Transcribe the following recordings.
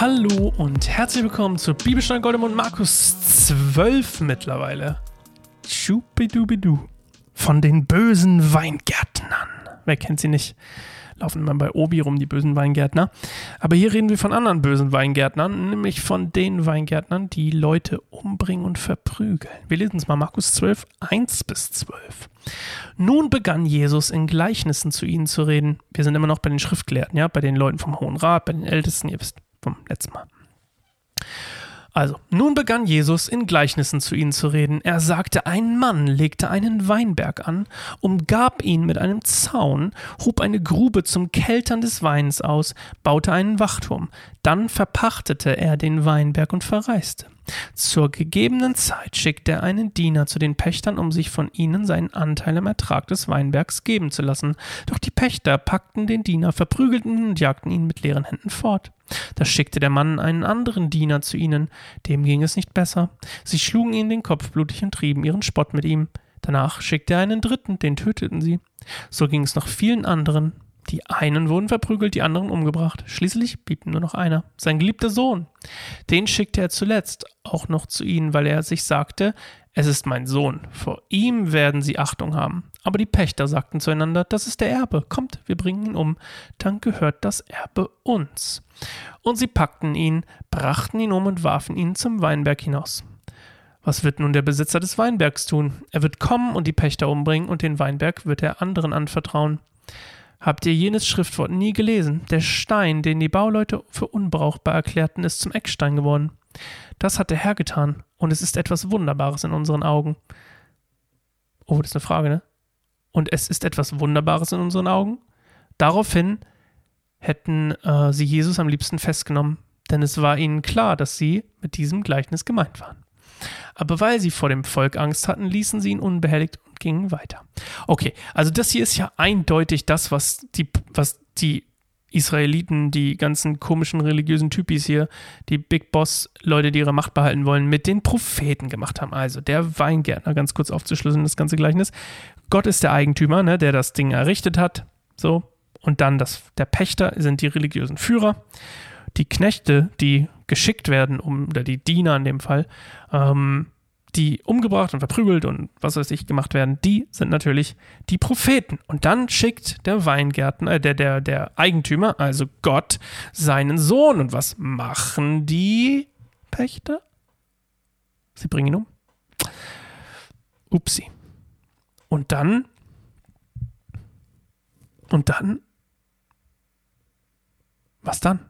Hallo und herzlich willkommen zu Bibelstein Goldemund Markus 12 mittlerweile. Schubidubidu. Von den bösen Weingärtnern. Wer kennt sie nicht? Laufen immer bei Obi rum, die bösen Weingärtner. Aber hier reden wir von anderen bösen Weingärtnern, nämlich von den Weingärtnern, die Leute umbringen und verprügeln. Wir lesen es mal Markus 12, 1 bis 12. Nun begann Jesus in Gleichnissen zu ihnen zu reden. Wir sind immer noch bei den Schriftgelehrten, ja, bei den Leuten vom Hohen Rat, bei den Ältesten, ihr wisst, vom letzten Mal. Also, nun begann Jesus in Gleichnissen zu ihnen zu reden. Er sagte, ein Mann legte einen Weinberg an, umgab ihn mit einem Zaun, hob eine Grube zum Keltern des Weins aus, baute einen Wachturm, dann verpachtete er den Weinberg und verreiste. Zur gegebenen Zeit schickte er einen Diener zu den Pächtern, um sich von ihnen seinen Anteil am Ertrag des Weinbergs geben zu lassen. Doch die Pächter packten den Diener, verprügelten ihn und jagten ihn mit leeren Händen fort. Da schickte der Mann einen anderen Diener zu ihnen, dem ging es nicht besser. Sie schlugen ihn den Kopf blutig und trieben ihren Spott mit ihm. Danach schickte er einen dritten, den töteten sie. So ging es noch vielen anderen. Die einen wurden verprügelt, die anderen umgebracht. Schließlich blieb nur noch einer, sein geliebter Sohn. Den schickte er zuletzt auch noch zu ihnen, weil er sich sagte, es ist mein Sohn, vor ihm werden sie Achtung haben. Aber die Pächter sagten zueinander, das ist der Erbe, kommt, wir bringen ihn um, dann gehört das Erbe uns. Und sie packten ihn, brachten ihn um und warfen ihn zum Weinberg hinaus. Was wird nun der Besitzer des Weinbergs tun? Er wird kommen und die Pächter umbringen, und den Weinberg wird er anderen anvertrauen. Habt ihr jenes Schriftwort nie gelesen? Der Stein, den die Bauleute für unbrauchbar erklärten, ist zum Eckstein geworden. Das hat der Herr getan, und es ist etwas Wunderbares in unseren Augen. Oh, das ist eine Frage, ne? Und es ist etwas Wunderbares in unseren Augen? Daraufhin hätten äh, sie Jesus am liebsten festgenommen, denn es war ihnen klar, dass sie mit diesem Gleichnis gemeint waren. Aber weil sie vor dem Volk Angst hatten, ließen sie ihn unbehelligt gingen weiter. Okay, also das hier ist ja eindeutig das, was die, was die Israeliten, die ganzen komischen religiösen Typis hier, die Big Boss-Leute, die ihre Macht behalten wollen, mit den Propheten gemacht haben. Also der Weingärtner, ganz kurz aufzuschlüsseln, das ganze Gleichnis. Gott ist der Eigentümer, ne, der das Ding errichtet hat. So. Und dann das, der Pächter sind die religiösen Führer. Die Knechte, die geschickt werden, um, oder die Diener in dem Fall, ähm, die umgebracht und verprügelt und was weiß ich gemacht werden, die sind natürlich die Propheten. Und dann schickt der Weingärtner, äh, der, der, der Eigentümer, also Gott, seinen Sohn. Und was machen die Pächter? Sie bringen ihn um. Upsi. Und dann, und dann, was dann?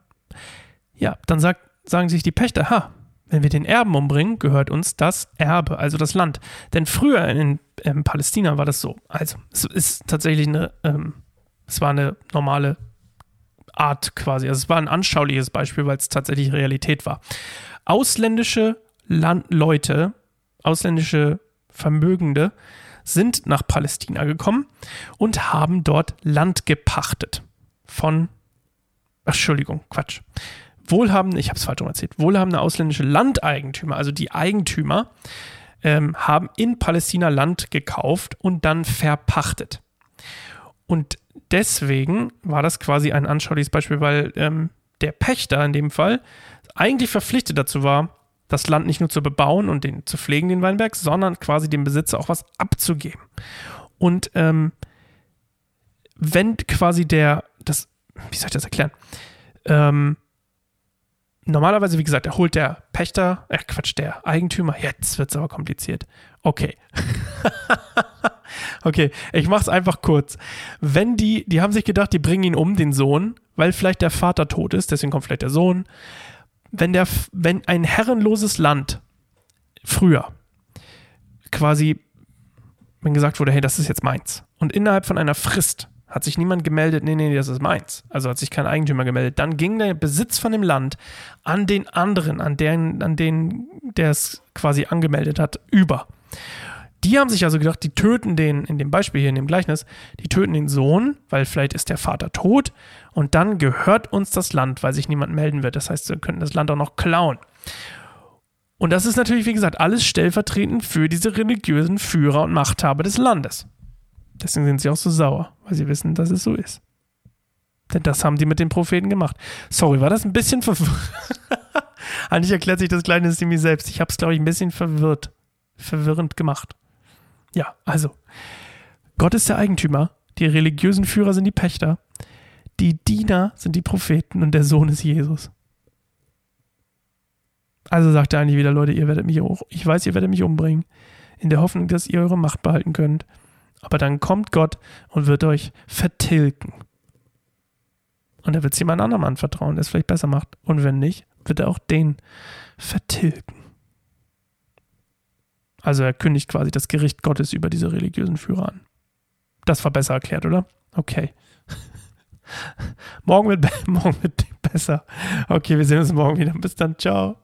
Ja, dann sagt, sagen sich die Pächter, ha, wenn wir den Erben umbringen, gehört uns das Erbe, also das Land. Denn früher in, in Palästina war das so. Also, es ist tatsächlich eine, ähm, es war eine normale Art quasi. Also, es war ein anschauliches Beispiel, weil es tatsächlich Realität war. Ausländische Land Leute, ausländische Vermögende sind nach Palästina gekommen und haben dort Land gepachtet. Von, Entschuldigung, Quatsch wohlhabende, ich habe es falsch erzählt, wohlhabende ausländische Landeigentümer, also die Eigentümer, ähm, haben in Palästina Land gekauft und dann verpachtet. Und deswegen war das quasi ein anschauliches Beispiel, weil ähm, der Pächter in dem Fall eigentlich verpflichtet dazu war, das Land nicht nur zu bebauen und den zu pflegen, den Weinberg, sondern quasi dem Besitzer auch was abzugeben. Und ähm, wenn quasi der, das, wie soll ich das erklären? Ähm, normalerweise, wie gesagt, erholt der Pächter, äh Quatsch, der Eigentümer, jetzt wird es aber kompliziert. Okay. okay, ich mach's einfach kurz. Wenn die, die haben sich gedacht, die bringen ihn um, den Sohn, weil vielleicht der Vater tot ist, deswegen kommt vielleicht der Sohn. Wenn der, wenn ein herrenloses Land früher quasi, wenn gesagt wurde, hey, das ist jetzt meins, und innerhalb von einer Frist hat sich niemand gemeldet, nee, nee, das ist meins. Also hat sich kein Eigentümer gemeldet. Dann ging der Besitz von dem Land an den anderen, an den, an den, der es quasi angemeldet hat, über. Die haben sich also gedacht, die töten den, in dem Beispiel hier, in dem Gleichnis, die töten den Sohn, weil vielleicht ist der Vater tot und dann gehört uns das Land, weil sich niemand melden wird. Das heißt, wir könnten das Land auch noch klauen. Und das ist natürlich, wie gesagt, alles stellvertretend für diese religiösen Führer und Machthaber des Landes. Deswegen sind sie auch so sauer, weil sie wissen, dass es so ist. Denn das haben die mit den Propheten gemacht. Sorry, war das ein bisschen verwirrt? Eigentlich erklärt sich das kleine Simi selbst. Ich habe es, glaube ich, ein bisschen verwirrt, verwirrend gemacht. Ja, also, Gott ist der Eigentümer, die religiösen Führer sind die Pächter, die Diener sind die Propheten und der Sohn ist Jesus. Also sagt er eigentlich wieder, Leute, ihr werdet mich auch, ich weiß, ihr werdet mich umbringen, in der Hoffnung, dass ihr eure Macht behalten könnt. Aber dann kommt Gott und wird euch vertilgen. Und er wird es jemand anderem anvertrauen, der es vielleicht besser macht. Und wenn nicht, wird er auch den vertilgen. Also er kündigt quasi das Gericht Gottes über diese religiösen Führer an. Das war besser erklärt, oder? Okay. morgen, wird, morgen wird besser. Okay, wir sehen uns morgen wieder. Bis dann. Ciao.